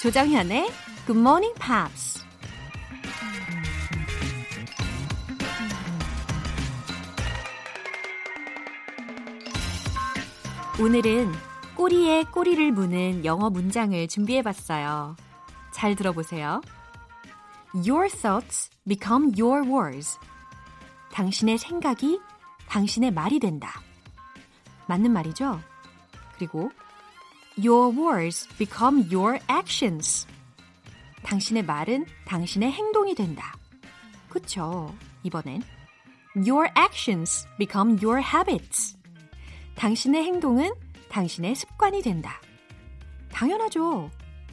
조정현의 Good Morning Pops. 오늘은 꼬리에 꼬리를 무는 영어 문장을 준비해 봤어요. 잘 들어보세요. Your thoughts become your words. 당신의 생각이 당신의 말이 된다. 맞는 말이죠? 그리고 Your words become your actions. 당신의 말은 당신의 행동이 된다. 그쵸? 이번엔 Your actions become your habits. 당신의 행동은 당신의 습관이 된다. 당연하죠.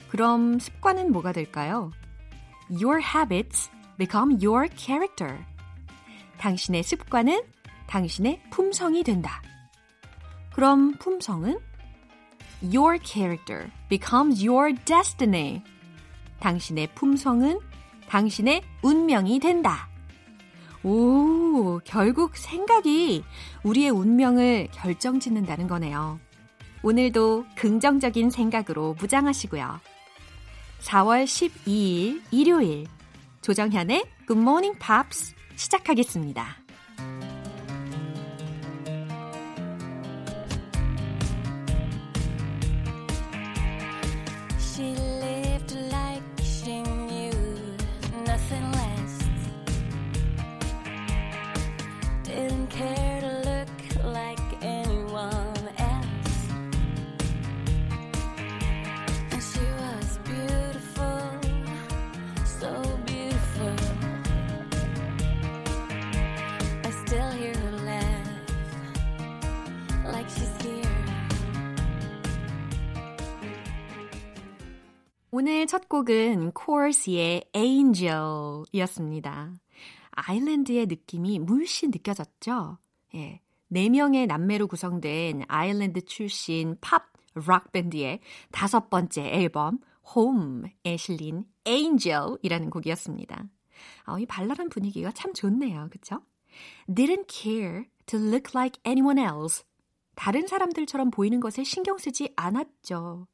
그럼 습관은 뭐가 될까요? Your habits become your character. 당신의 습관은 당신의 품성이 된다. 그럼 품성은 Your character becomes your destiny. 당신의 품성은 당신의 운명이 된다. 오, 결국 생각이 우리의 운명을 결정 짓는다는 거네요. 오늘도 긍정적인 생각으로 무장하시고요. 4월 12일 일요일 조정현의 Good Morning Pops 시작하겠습니다. 오늘 첫 곡은 코어스의 Angel 이었습니다. 아일랜드의 느낌이 물씬 느껴졌죠? 예. 4명의 남매로 구성된 아일랜드 출신 팝 락 밴드의 다섯 번째 앨범 Home에 실린 Angel이라는 곡이었습니다. 어, 이 발랄한 분위기가 참 좋네요. 그쵸? Didn't care to look like anyone else. 다른 사람들처럼 보이는 것에 신경 쓰지 않았죠.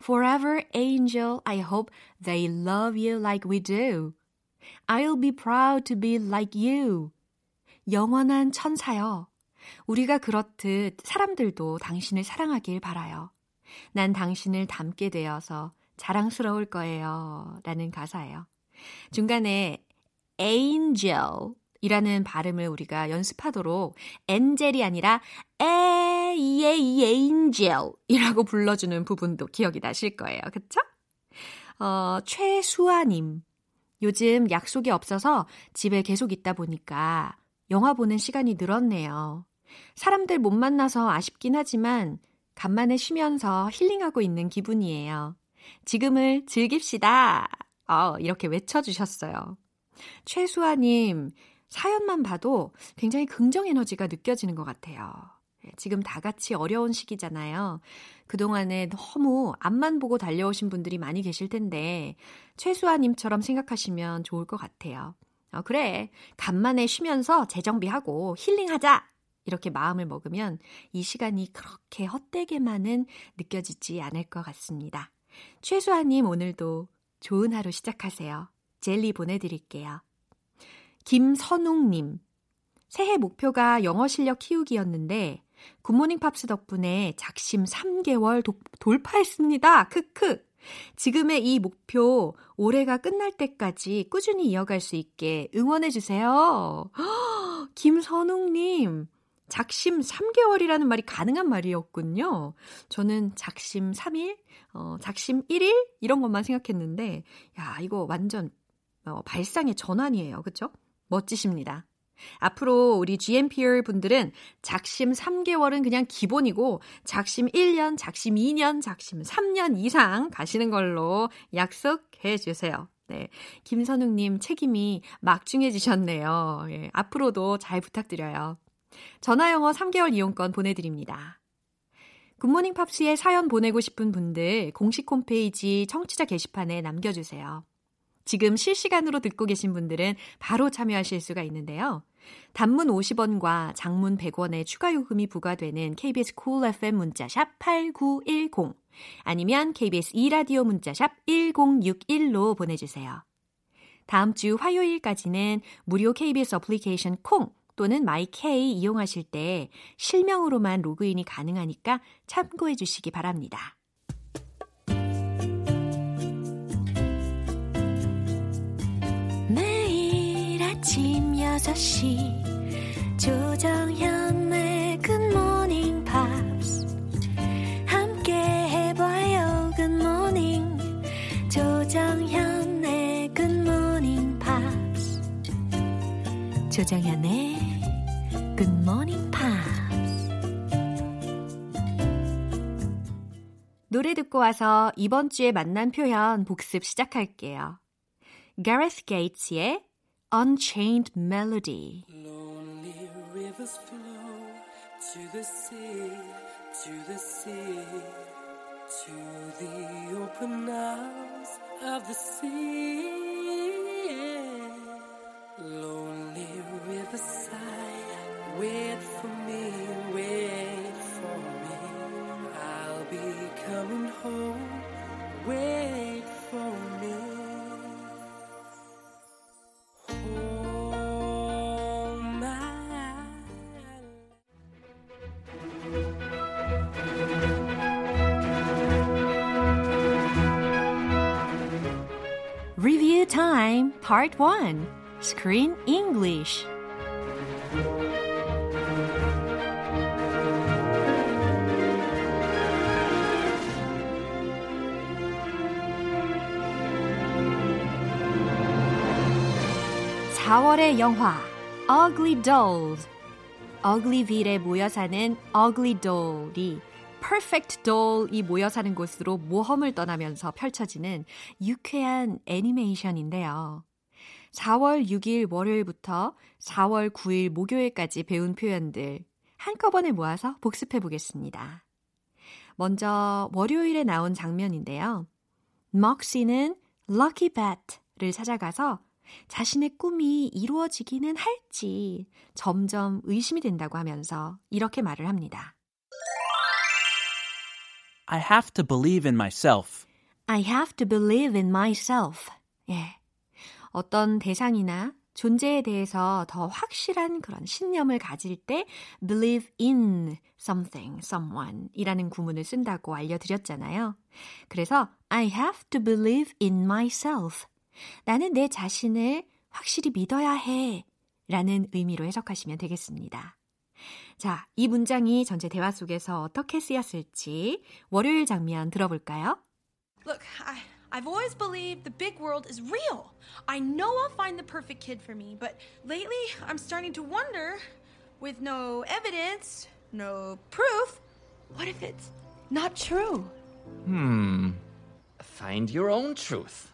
Forever angel, I hope they love you like we do. I'll be proud to be like you. 영원한 천사여. 우리가 그렇듯 사람들도 당신을 사랑하길 바라요. 난 당신을 닮게 되어서 자랑스러울 거예요. 라는 가사예요. 중간에 angel 이라는 발음을 우리가 연습하도록 엔젤이 아니라 에이에이 엔젤 이라고 불러주는 부분도 기억이 나실 거예요. 그쵸? 어, 최수아님. 요즘 약속이 없어서 집에 계속 있다 보니까 영화 보는 시간이 늘었네요. 사람들 못 만나서 아쉽긴 하지만 간만에 쉬면서 힐링하고 있는 기분이에요. 지금을 즐깁시다. 어, 이렇게 외쳐주셨어요. 최수아님, 사연만 봐도 굉장히 긍정 에너지가 느껴지는 것 같아요. 예, 지금 다 같이 어려운 시기잖아요. 그동안에 너무 앞만 보고 달려오신 분들이 많이 계실 텐데, 최수아님처럼 생각하시면 좋을 것 같아요. 어, 그래. 간만에 쉬면서 재정비하고 힐링하자! 이렇게 마음을 먹으면 이 시간이 그렇게 헛되게만은 느껴지지 않을 것 같습니다. 최수아님 오늘도 좋은 하루 시작하세요. 젤리 보내드릴게요. 김선웅님. 새해 목표가 영어 실력 키우기였는데 굿모닝 팝스 덕분에 작심 3개월 도, 돌파했습니다. 크크. 지금의 이 목표 올해가 끝날 때까지 꾸준히 이어갈 수 있게 응원해 주세요. 김선웅 님, 작심 3개월이라는 말이 가능한 말이었군요. 저는 작심 3일, 어, 작심 1일 이런 것만 생각했는데, 야 이거 완전 어, 발상의 전환이에요, 그렇죠? 멋지십니다. 앞으로 우리 GMPR 분들은 작심 3개월은 그냥 기본이고 작심 1년, 작심 2년, 작심 3년 이상 가시는 걸로 약속해 주세요. 네. 김선웅님 책임이 막중해지셨네요. 예, 앞으로도 잘 부탁드려요. 전화영어 3개월 이용권 보내드립니다. 굿모닝 팝스에 사연 보내고 싶은 분들 공식 홈페이지 청취자 게시판에 남겨주세요. 지금 실시간으로 듣고 계신 분들은 바로 참여하실 수가 있는데요. 단문 50원과 장문 100원의 추가 요금이 부과되는 KBS Cool FM 문자 샵 8910 아니면 KBS 2라디오 문자샵 1061로 보내주세요. 다음 주 화요일까지는 무료 KBS 어플리케이션 콩 또는 마이케이 이용하실 때 실명으로만 로그인이 가능하니까 참고해 주시기 바랍니다. 아침 6시 조정현의 굿모닝 팝스 함께 해봐요 good morning 조정현의 굿모닝 팝스 조정현의 굿모닝 팝스 노래 듣고 와서 이번 주에 만난 표현 복습 시작할게요. Gareth Gates의 Unchained Melody. Lonely rivers flow to the sea, to the sea, to the open arms of the sea. Lonely wait for me, wait for me. I'll be coming home, wait for me. Time Part 1 Screen English (4월의) 영화 Ugly Dolls 어글리빌에 모여 사는 Ugly Doll이 Perfect Doll이 모여 사는 곳으로 모험을 떠나면서 펼쳐지는 유쾌한 애니메이션인데요. 4월 6일 월요일부터 4월 9일 목요일까지 배운 표현들 한꺼번에 모아서 복습해 보겠습니다. 먼저 월요일에 나온 장면인데요. 먹시는 Lucky Bat를 찾아가서 자신의 꿈이 이루어지기는 할지 점점 의심이 된다고 하면서 이렇게 말을 합니다. I have to believe in myself. I have to believe in myself. 예. 어떤 대상이나 존재에 대해서 더 확실한 그런 신념을 가질 때 believe in something, someone 이라는 구문을 쓴다고 알려드렸잖아요. 그래서 I have to believe in myself. 나는 내 자신을 확실히 믿어야 해. 라는 의미로 해석하시면 되겠습니다. 자, 이 문장이 전체 대화 속에서 어떻게 쓰였을지 월요일 장면 들어볼까요? Look, I, I've always believed the big world is real. I know I'll find the perfect kid for me, but lately I'm starting to wonder with no evidence, no proof, what if it's not true? Hmm. Find your own truth.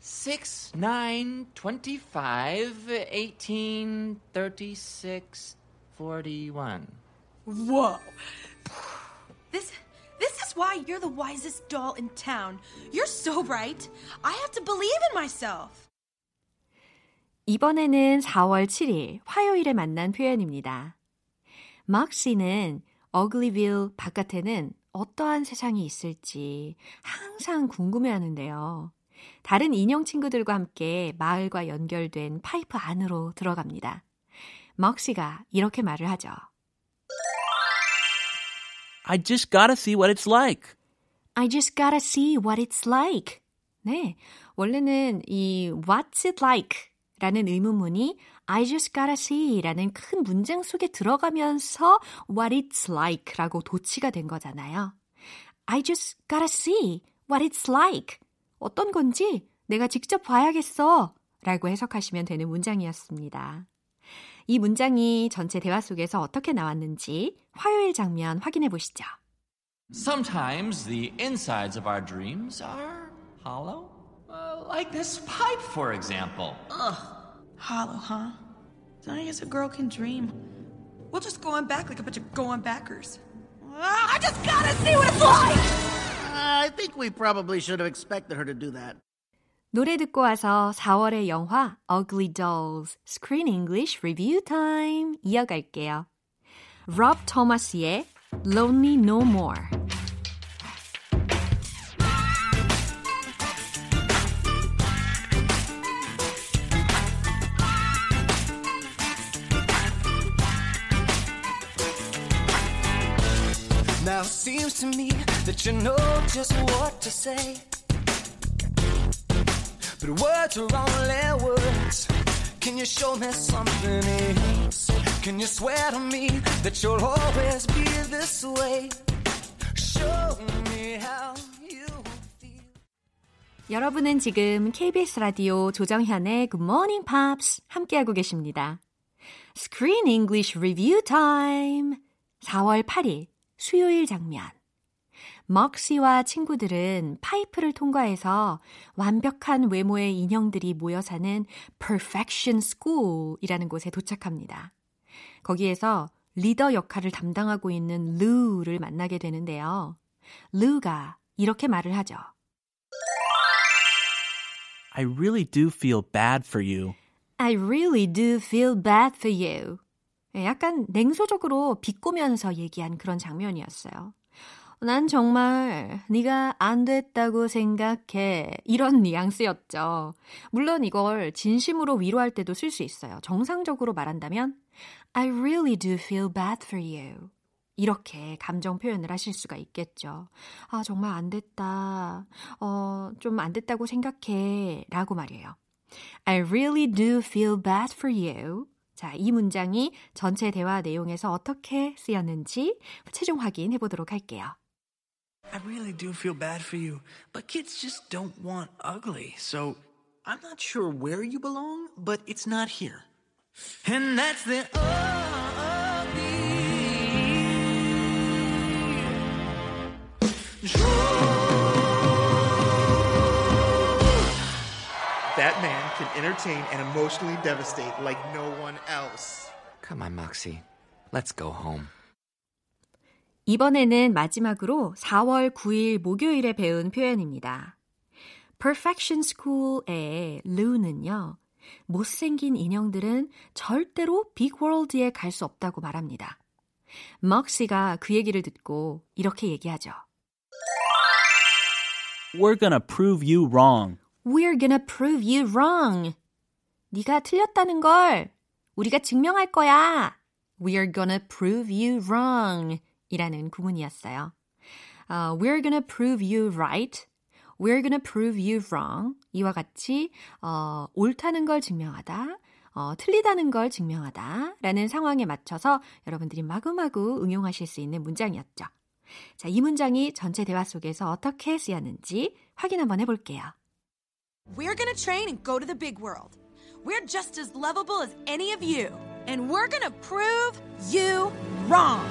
6, 9, 25, 18, 36, 41. Whoa. This this is why you're the wisest doll in town. You're so bright. I have to believe in myself. 이번에는 4월 7일 화요일에 만난 표현입니다. 막 씨는 어글리빌 바깥에는 어떠한 세상이 있을지 항상 궁금해 하는데요. 다른 인형 친구들과 함께 마을과 연결된 파이프 안으로 들어갑니다. 막 씨가 이렇게 말을 하죠. I just gotta see what it's like. I just gotta see what it's like. 네. 원래는 이 what's it like 라는 의문문이 I just gotta see 라는 큰 문장 속에 들어가면서 what it's like 라고 도치가 된 거잖아요. I just gotta see what it's like. 어떤 건지 내가 직접 봐야겠어 라고 해석하시면 되는 문장이었습니다. 이 문장이 전체 대화 속에서 어떻게 나왔는지 화요일 장면 확인해 보시죠. Sometimes the insides of our dreams are hollow. Uh, like this pipe, for example. Hollow, huh? I guess a girl can dream. We'll just go on back like a bunch of go on backers. Ah, I just gotta see what it's like! I think we probably should have expected her to do that. 노래 듣고 와서 4월의 영화 Ugly Dolls Screen English Review Time 이어갈게요. Rob Thomas의 Lonely No More Now seems to me that you know just what to say But words are only words. Can you show me something else? Can you swear to me that you'll always be this way? Show me how. 여러분은 지금 KBS 라디오 조정현의 Good Morning Pops 함께하고 계십니다. Screen English Review Time 4월 8일 수요일 장면 먹시와 친구들은 파이프를 통과해서 완벽한 외모의 인형들이 모여 사는 Perfection School이라는 곳에 도착합니다. 거기에서 리더 역할을 담당하고 있는 루를 만나게 되는데요. 루가 이렇게 말을 하죠. I really do feel bad for you. I really do feel bad for you. 예, 약간 냉소적으로 비꼬면서 얘기한 그런 장면이었어요. 난 정말 네가 안 됐다고 생각해. 이런 뉘앙스였죠. 물론 이걸 진심으로 위로할 때도 쓸 수 있어요. 정상적으로 말한다면 I really do feel bad for you. 이렇게 감정 표현을 하실 수가 있겠죠. 아, 정말 안 됐다. 어, 좀 안 됐다고 생각해. 라고 말이에요. I really do feel bad for you. 자, 이 문장이 전체 대화 내용에서 어떻게 쓰였는지 최종 확인해 보도록 할게요. I really do feel bad for you, but kids just don't want ugly. So I'm not sure where you belong, but it's not here. And that's the Ugly. That man can entertain and emotionally devastate like no one else. Come on, Moxie. Let's go home. 이번에는 마지막으로 4월 9일 목요일에 배운 표현입니다. Perfection School의 루는요, 못생긴 인형들은 절대로 빅월드에 갈 수 없다고 말합니다. 먹시가 그 얘기를 듣고 이렇게 얘기하죠. We're gonna prove you wrong. We're gonna prove you wrong. 네가 틀렸다는 걸 우리가 증명할 거야. We're gonna prove you wrong. 이라는 구문이었어요. Uh, we're gonna prove you right. We're gonna prove you wrong. 이와 같이 어, 옳다는 걸 증명하다. 어, 틀리다는 걸 증명하다. 라는 상황에 맞춰서 여러분들이 마구마구 응용하실 수 있는 문장이었죠. 자, 이 문장이 전체 대화 속에서 어떻게 쓰였는지 확인 한번 해볼게요. We're gonna train and go to the big world. We're just as lovable as any of you. And we're gonna prove you wrong.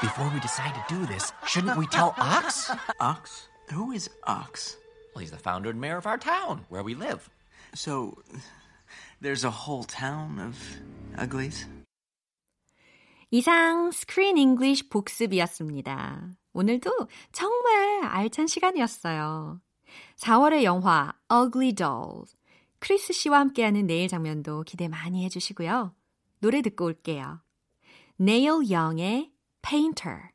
Before we decide to do this, shouldn't we tell Ox? Ox? Who is Ox? Well, he's the founder and mayor of our town, where we live. So there's a whole town of uglies? 이상 Screen English 복습이었습니다. 오늘도 정말 알찬 시간이었어요. 4월의 영화 Ugly Dolls. 크리스 씨와 함께하는 내일 장면도 기대 많이 해주시고요. 노래 듣고 올게요. 닐 영의 Painter.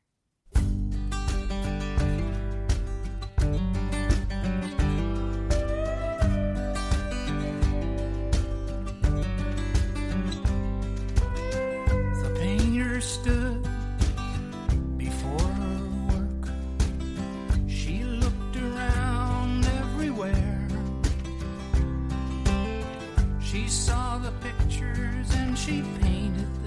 The painter stood before her work. She looked around everywhere. She saw the pictures and she painted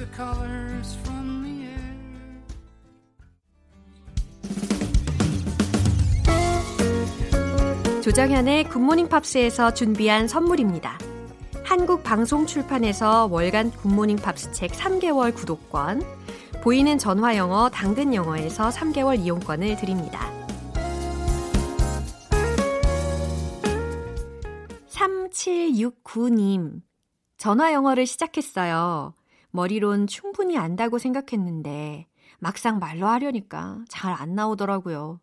the colors from the air. 조정현의 굿모닝 팝스에서 준비한 선물입니다. 한국 방송 출판에서 월간 굿모닝 팝스 책 3개월 구독권, 보이는 전화 영어 당근 영어에서 3개월 이용권을 드립니다. 3769님, 전화 영어를 시작했어요. 머리론 충분히 안다고 생각했는데, 막상 말로 하려니까 잘 안 나오더라고요.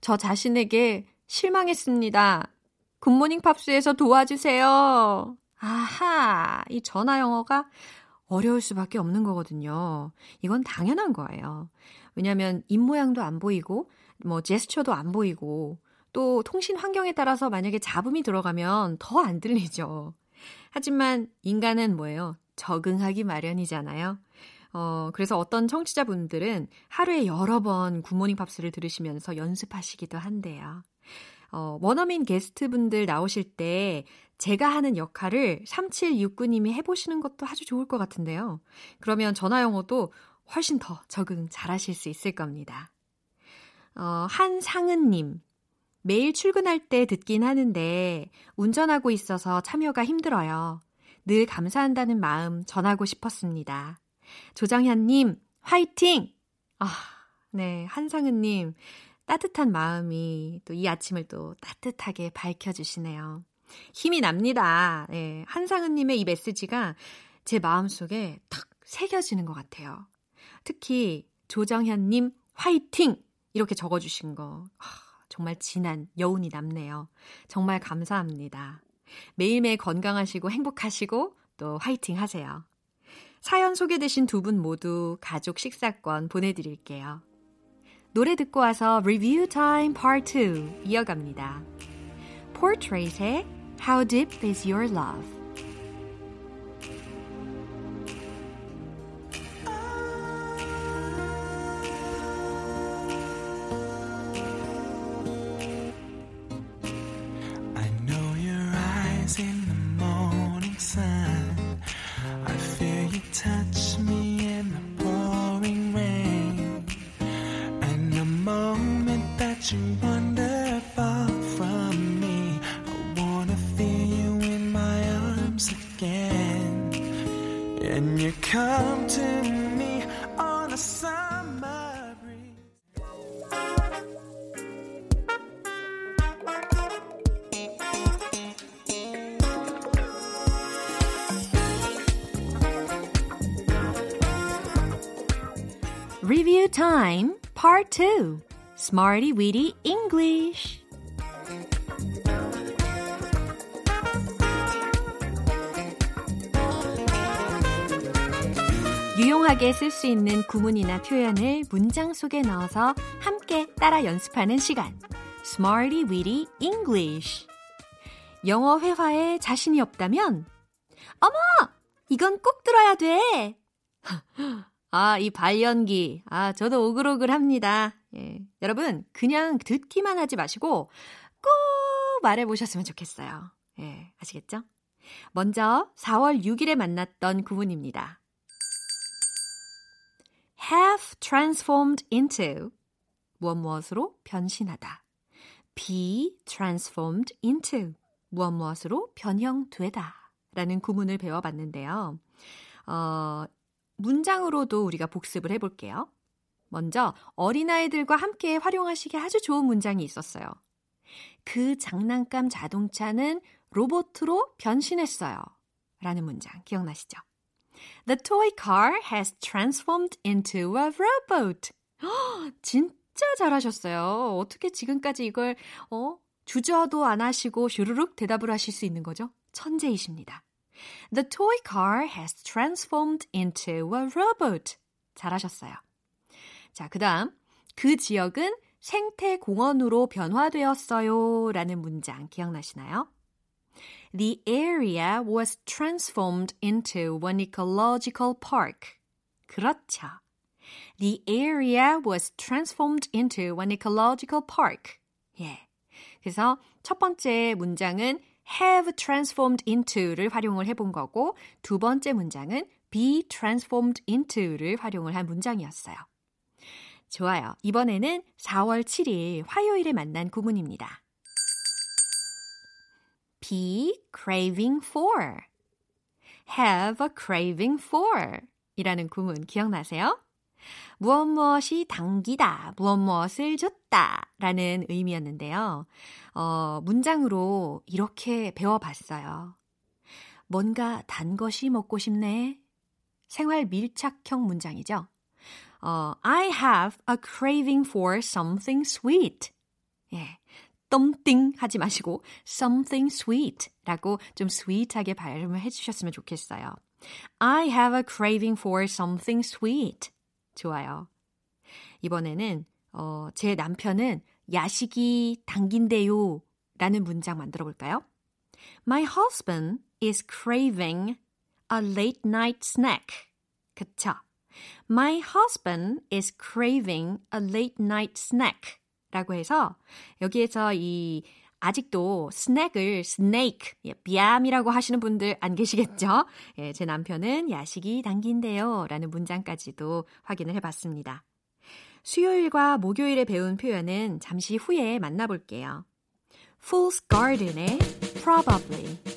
저 자신에게 실망했습니다. 굿모닝 팝스에서 도와주세요. 아하, 이 전화 영어가 어려울 수밖에 없는 거거든요. 이건 당연한 거예요. 왜냐하면 입모양도 안 보이고, 뭐 제스처도 안 보이고, 또 통신 환경에 따라서 만약에 잡음이 들어가면 더 안 들리죠. 하지만 인간은 뭐예요? 적응하기 마련이잖아요. 어, 그래서 어떤 청취자분들은 하루에 여러 번 굿모닝 팝스를 들으시면서 연습하시기도 한대요. 어, 원어민 게스트분들 나오실 때 제가 하는 역할을 3769님이 해보시는 것도 아주 좋을 것 같은데요. 그러면 전화 영어도 훨씬 더 적응 잘 하실 수 있을 겁니다. 어, 한상은님. 매일 출근할 때 듣긴 하는데 운전하고 있어서 참여가 힘들어요. 늘 감사한다는 마음 전하고 싶었습니다. 조정현님, 화이팅! 아, 네, 한상은님, 따뜻한 마음이 또 이 아침을 또 따뜻하게 밝혀주시네요. 힘이 납니다. 네, 한상은님의 이 메시지가 제 마음속에 탁 새겨지는 것 같아요. 특히 조정현님, 화이팅! 이렇게 적어주신 거. 아, 정말 진한 여운이 남네요. 정말 감사합니다. 매일매일 건강하시고 행복하시고 또 화이팅 하세요. 사연 소개되신 두 분 모두 가족 식사권 보내드릴게요. 노래 듣고 와서 리뷰 타임 파트 2 이어갑니다. Portrait의 How Deep Is Your Love Time Part 2 Smarty Weedy English 유용하게 쓸 수 있는 구문이나 표현을 문장 속에 넣어서 함께 따라 연습하는 시간. Smarty Weedy English. 영어 회화에 자신이 없다면, 어머! 이건 꼭 들어야 돼! 아, 이 발연기. 아, 저도 오글오글 합니다. 예. 여러분, 그냥 듣기만 하지 마시고 꼭 말해보셨으면 좋겠어요. 예. 아시겠죠? 먼저 4월 6일에 만났던 구문입니다. have transformed into 무엇 무엇으로 변신하다. be transformed into 무엇 무엇으로 변형되다 라는 구문을 배워봤는데요. 어, 문장으로도 우리가 복습을 해볼게요. 먼저 어린아이들과 함께 활용하시기 아주 좋은 문장이 있었어요. 그 장난감 자동차는 로봇으로 변신했어요. 라는 문장 기억나시죠? The toy car has transformed into a robot. 허, 진짜 잘하셨어요. 어떻게 지금까지 이걸 어, 주저도 안 하시고 슈르륵 대답을 하실 수 있는 거죠? 천재이십니다. The toy car has transformed into a robot. 잘하셨어요. 자, 그 다음. 그 지역은 생태 공원으로 변화되었어요. 라는 문장 기억나시나요? The area was transformed into an ecological park. 그렇죠. The area was transformed into an ecological park. 예. 그래서 첫 번째 문장은 have transformed into를 활용을 해본 거고 두 번째 문장은 be transformed into를 활용을 한 문장이었어요. 좋아요. 이번에는 4월 7일 화요일에 만난 구문입니다. be craving for, have a craving for 이라는 구문 기억나세요? 무엇 무엇이 당기다, 무엇 무엇을 줬다 라는 의미였는데요. 어, 문장으로 이렇게 배워봤어요. 뭔가 단 것이 먹고 싶네. 생활 밀착형 문장이죠. 어, I have a craving for something sweet. 예. 덤띵 하지 마시고 something sweet 라고 좀 sweet하게 발음을 해주셨으면 좋겠어요. I have a craving for something sweet. 좋아요. 이번에는 어, 제 남편은 야식이 당긴대요 라는 문장 만들어 볼까요? My husband is craving a late night snack. 그쵸? My husband is craving a late night snack. 라고 해서 여기에서 이 아직도 스낵을 스네이크, 예, 비암이라고 하시는 분들 안 계시겠죠? 예, 제 남편은 야식이 당긴대요. 라는 문장까지도 확인을 해봤습니다. 수요일과 목요일에 배운 표현은 잠시 후에 만나볼게요. Fool's Garden의 Probably.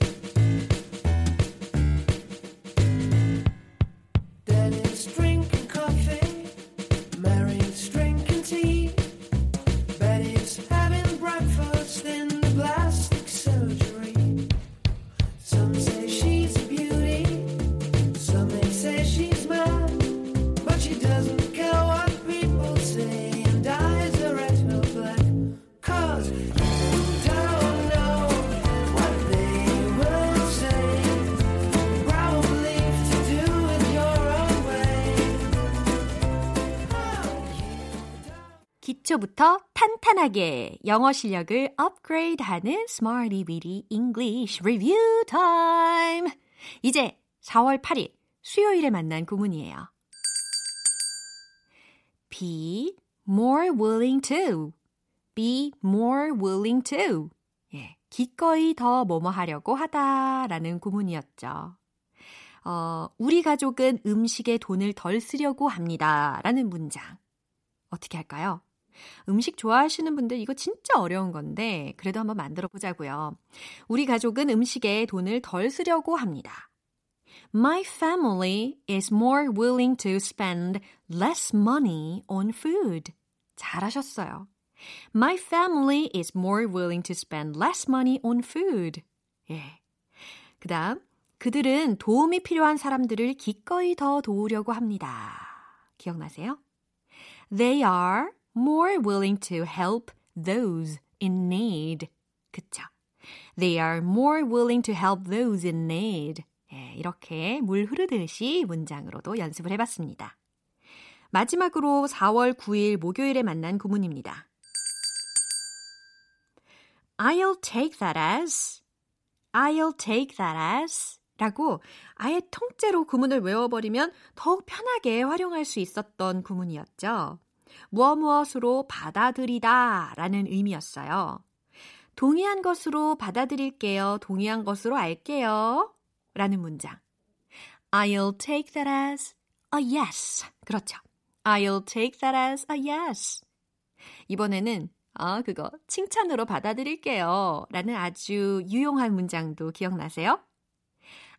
탄탄하게 영어 실력을 업그레이드하는 Smarty Weedy English Review Time. 이제 4월 8일 수요일에 만난 구문이에요. Be more willing to. Be more willing to. 예, 기꺼이 더 뭐뭐 하려고 하다라는 구문이었죠. 어, 우리 가족은 음식에 돈을 덜 쓰려고 합니다. 라는 문장. 어떻게 할까요? 음식 좋아하시는 분들 이거 진짜 어려운 건데 그래도 한번 만들어 보자고요. 우리 가족은 음식에 돈을 덜 쓰려고 합니다. My family is more willing to spend less money on food. 잘하셨어요. My family is more willing to spend less money on food. 예. 그 다음, 그들은 도움이 필요한 사람들을 기꺼이 더 도우려고 합니다. 기억나세요? They are more willing to help those in need. 그쵸? They are more willing to help those in need. 예, 이렇게 물 흐르듯이 문장으로도 연습을 해봤습니다. 마지막으로 4월 9일 목요일에 만난 구문입니다. I'll take that as. I'll take that as. 라고 아예 통째로 구문을 외워버리면 더욱 편하게 활용할 수 있었던 구문이었죠. 무엇 무엇으로 받아들이다 라는 의미였어요. 동의한 것으로 받아들일게요. 동의한 것으로 알게요. 라는 문장. I'll take that as a yes. 그렇죠. I'll take that as a yes. 이번에는 아, 그거 칭찬으로 받아들일게요. 라는 아주 유용한 문장도 기억나세요?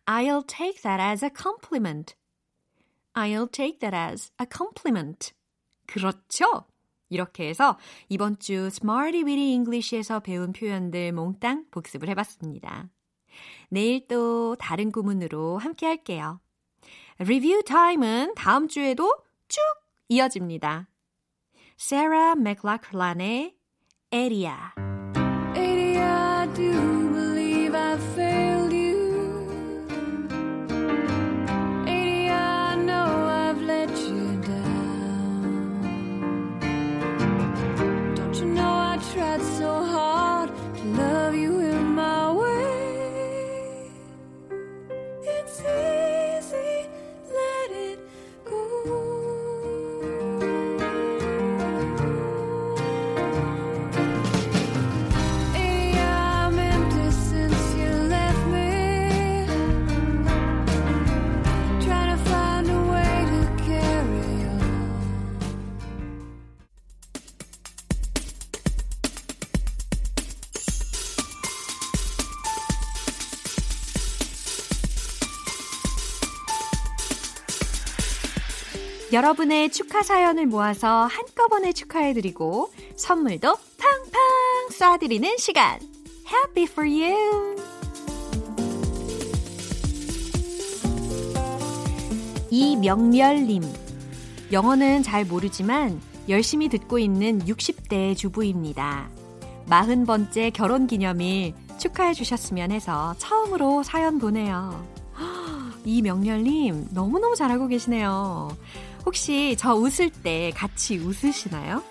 I'll take that as a compliment. I'll take that as a compliment. 그렇죠? 이렇게 해서 이번 주 Smarty Weedy English에서 배운 표현들 몽땅 복습을 해봤습니다. 내일 또 다른 구문으로 함께 할게요. 리뷰 타임은 다음 주에도 쭉 이어집니다. Sarah McLachlan의 Area. 여러분의 축하 사연을 모아서 한꺼번에 축하해드리고 선물도 팡팡 쏴드리는 시간. Happy for you! 이명렬님. 영어는 잘 모르지만 열심히 듣고 있는 60대 주부입니다. 40번째 결혼 기념일 축하해 주셨으면 해서 처음으로 사연 보내요. 이명렬님, 너무너무 잘하고 계시네요. 혹시 저 웃을 때 같이 웃으시나요?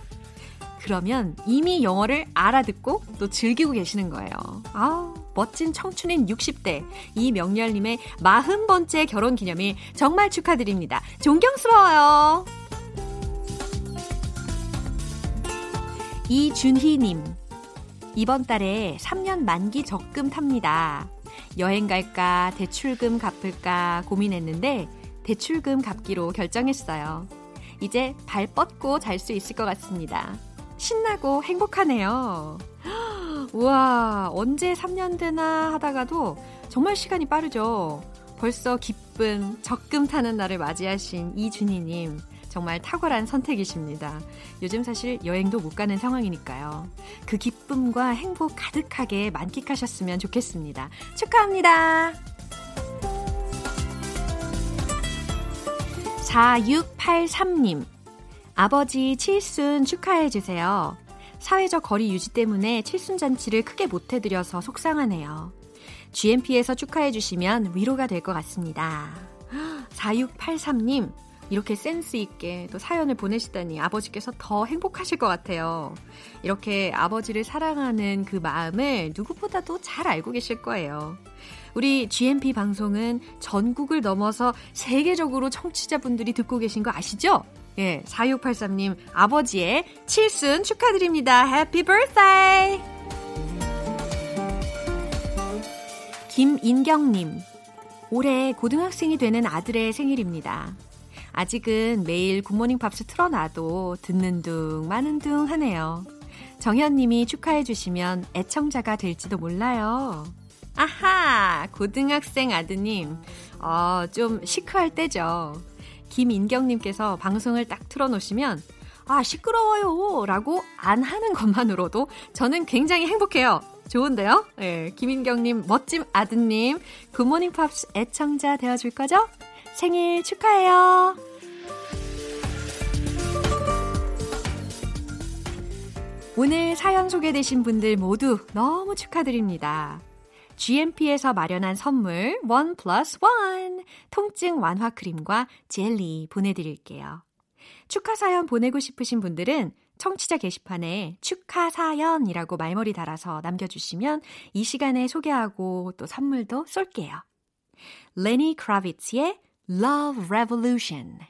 그러면 이미 영어를 알아듣고 또 즐기고 계시는 거예요. 아 멋진 청춘인 60대 이명렬님의 40번째 결혼 기념일 정말 축하드립니다. 존경스러워요. 이준희님, 이번 달에 3년 만기 적금 탑니다. 여행 갈까, 대출금 갚을까 고민했는데, 대출금 갚기로 결정했어요. 이제 발 뻗고 잘 수 있을 것 같습니다. 신나고 행복하네요. 우와, 언제 3년 되나 하다가도 정말 시간이 빠르죠. 벌써 기쁜 적금 타는 날을 맞이하신 이준희님. 정말 탁월한 선택이십니다. 요즘 사실 여행도 못 가는 상황이니까요. 그 기쁨과 행복 가득하게 만끽하셨으면 좋겠습니다. 축하합니다. 4683님. 아버지 칠순 축하해주세요. 사회적 거리 유지 때문에 칠순 잔치를 크게 못해드려서 속상하네요. GMP에서 축하해주시면 위로가 될 것 같습니다. 4683님, 이렇게 센스 있게 또 사연을 보내시다니 아버지께서 더 행복하실 것 같아요. 이렇게 아버지를 사랑하는 그 마음을 누구보다도 잘 알고 계실 거예요. 우리 GMP 방송은 전국을 넘어서 세계적으로 청취자분들이 듣고 계신 거 아시죠? 예, 4683님 아버지의 칠순 축하드립니다. Happy birthday! 김인경님, 올해 고등학생이 되는 아들의 생일입니다. 아직은 매일 굿모닝 팝스 틀어놔도 듣는 둥 마는 둥 하네요. 정현님이 축하해주시면 애청자가 될지도 몰라요. 아하! 고등학생 아드님. 어, 좀 시크할 때죠. 김인경님께서 방송을 딱 틀어놓으시면, 아, 시끄러워요! 라고 안 하는 것만으로도 저는 굉장히 행복해요. 좋은데요? 예, 김인경님, 멋짐 아드님, 굿모닝 팝스 애청자 되어줄 거죠? 생일 축하해요! 오늘 사연 소개되신 분들 모두 너무 축하드립니다. GMP에서 마련한 선물 원 플러스 원 통증 완화 크림과 젤리 보내드릴게요. 축하 사연 보내고 싶으신 분들은 청취자 게시판에 축하 사연이라고 말머리 달아서 남겨주시면 이 시간에 소개하고 또 선물도 쏠게요. 레니 크라비츠의 Love Revolution.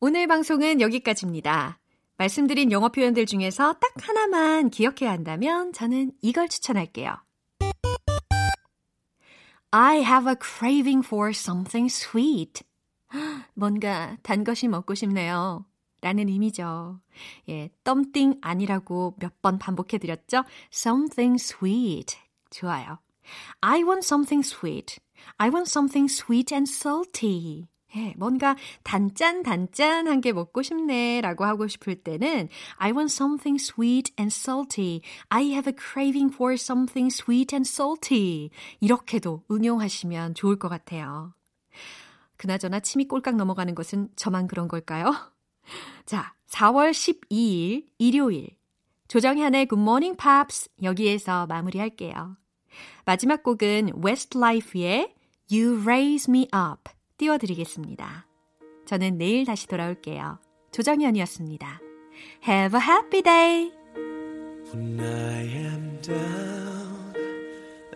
오늘 방송은 여기까지입니다. 말씀드린 영어 표현들 중에서 딱 하나만 기억해야 한다면 저는 이걸 추천할게요. I have a craving for something sweet. 뭔가 단 것이 먹고 싶네요. 라는 의미죠. 예, 덤띵 아니라고 몇 번 반복해드렸죠? Something sweet. 좋아요. I want something sweet. I want something sweet and salty. 예, 뭔가 단짠 단짠한 게 먹고 싶네 라고 하고 싶을 때는 I want something sweet and salty. I have a craving for something sweet and salty. 이렇게도 응용하시면 좋을 것 같아요. 그나저나 침이 꼴깍 넘어가는 것은 저만 그런 걸까요? 자, 4월 12일 일요일 조정현의 Good Morning Pops 여기에서 마무리할게요. 마지막 곡은 Westlife의 You Raise Me Up 띄워드리겠습니다. 저는 내일 다시 돌아올게요. 조정현이었습니다. Have a happy day! When I am down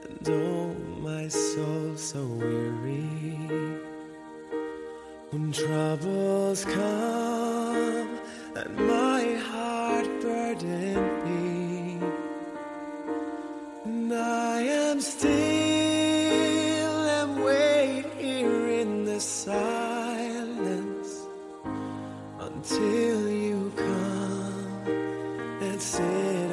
and oh my soul so weary When troubles come and my heart burden me And I am still silence until you come and say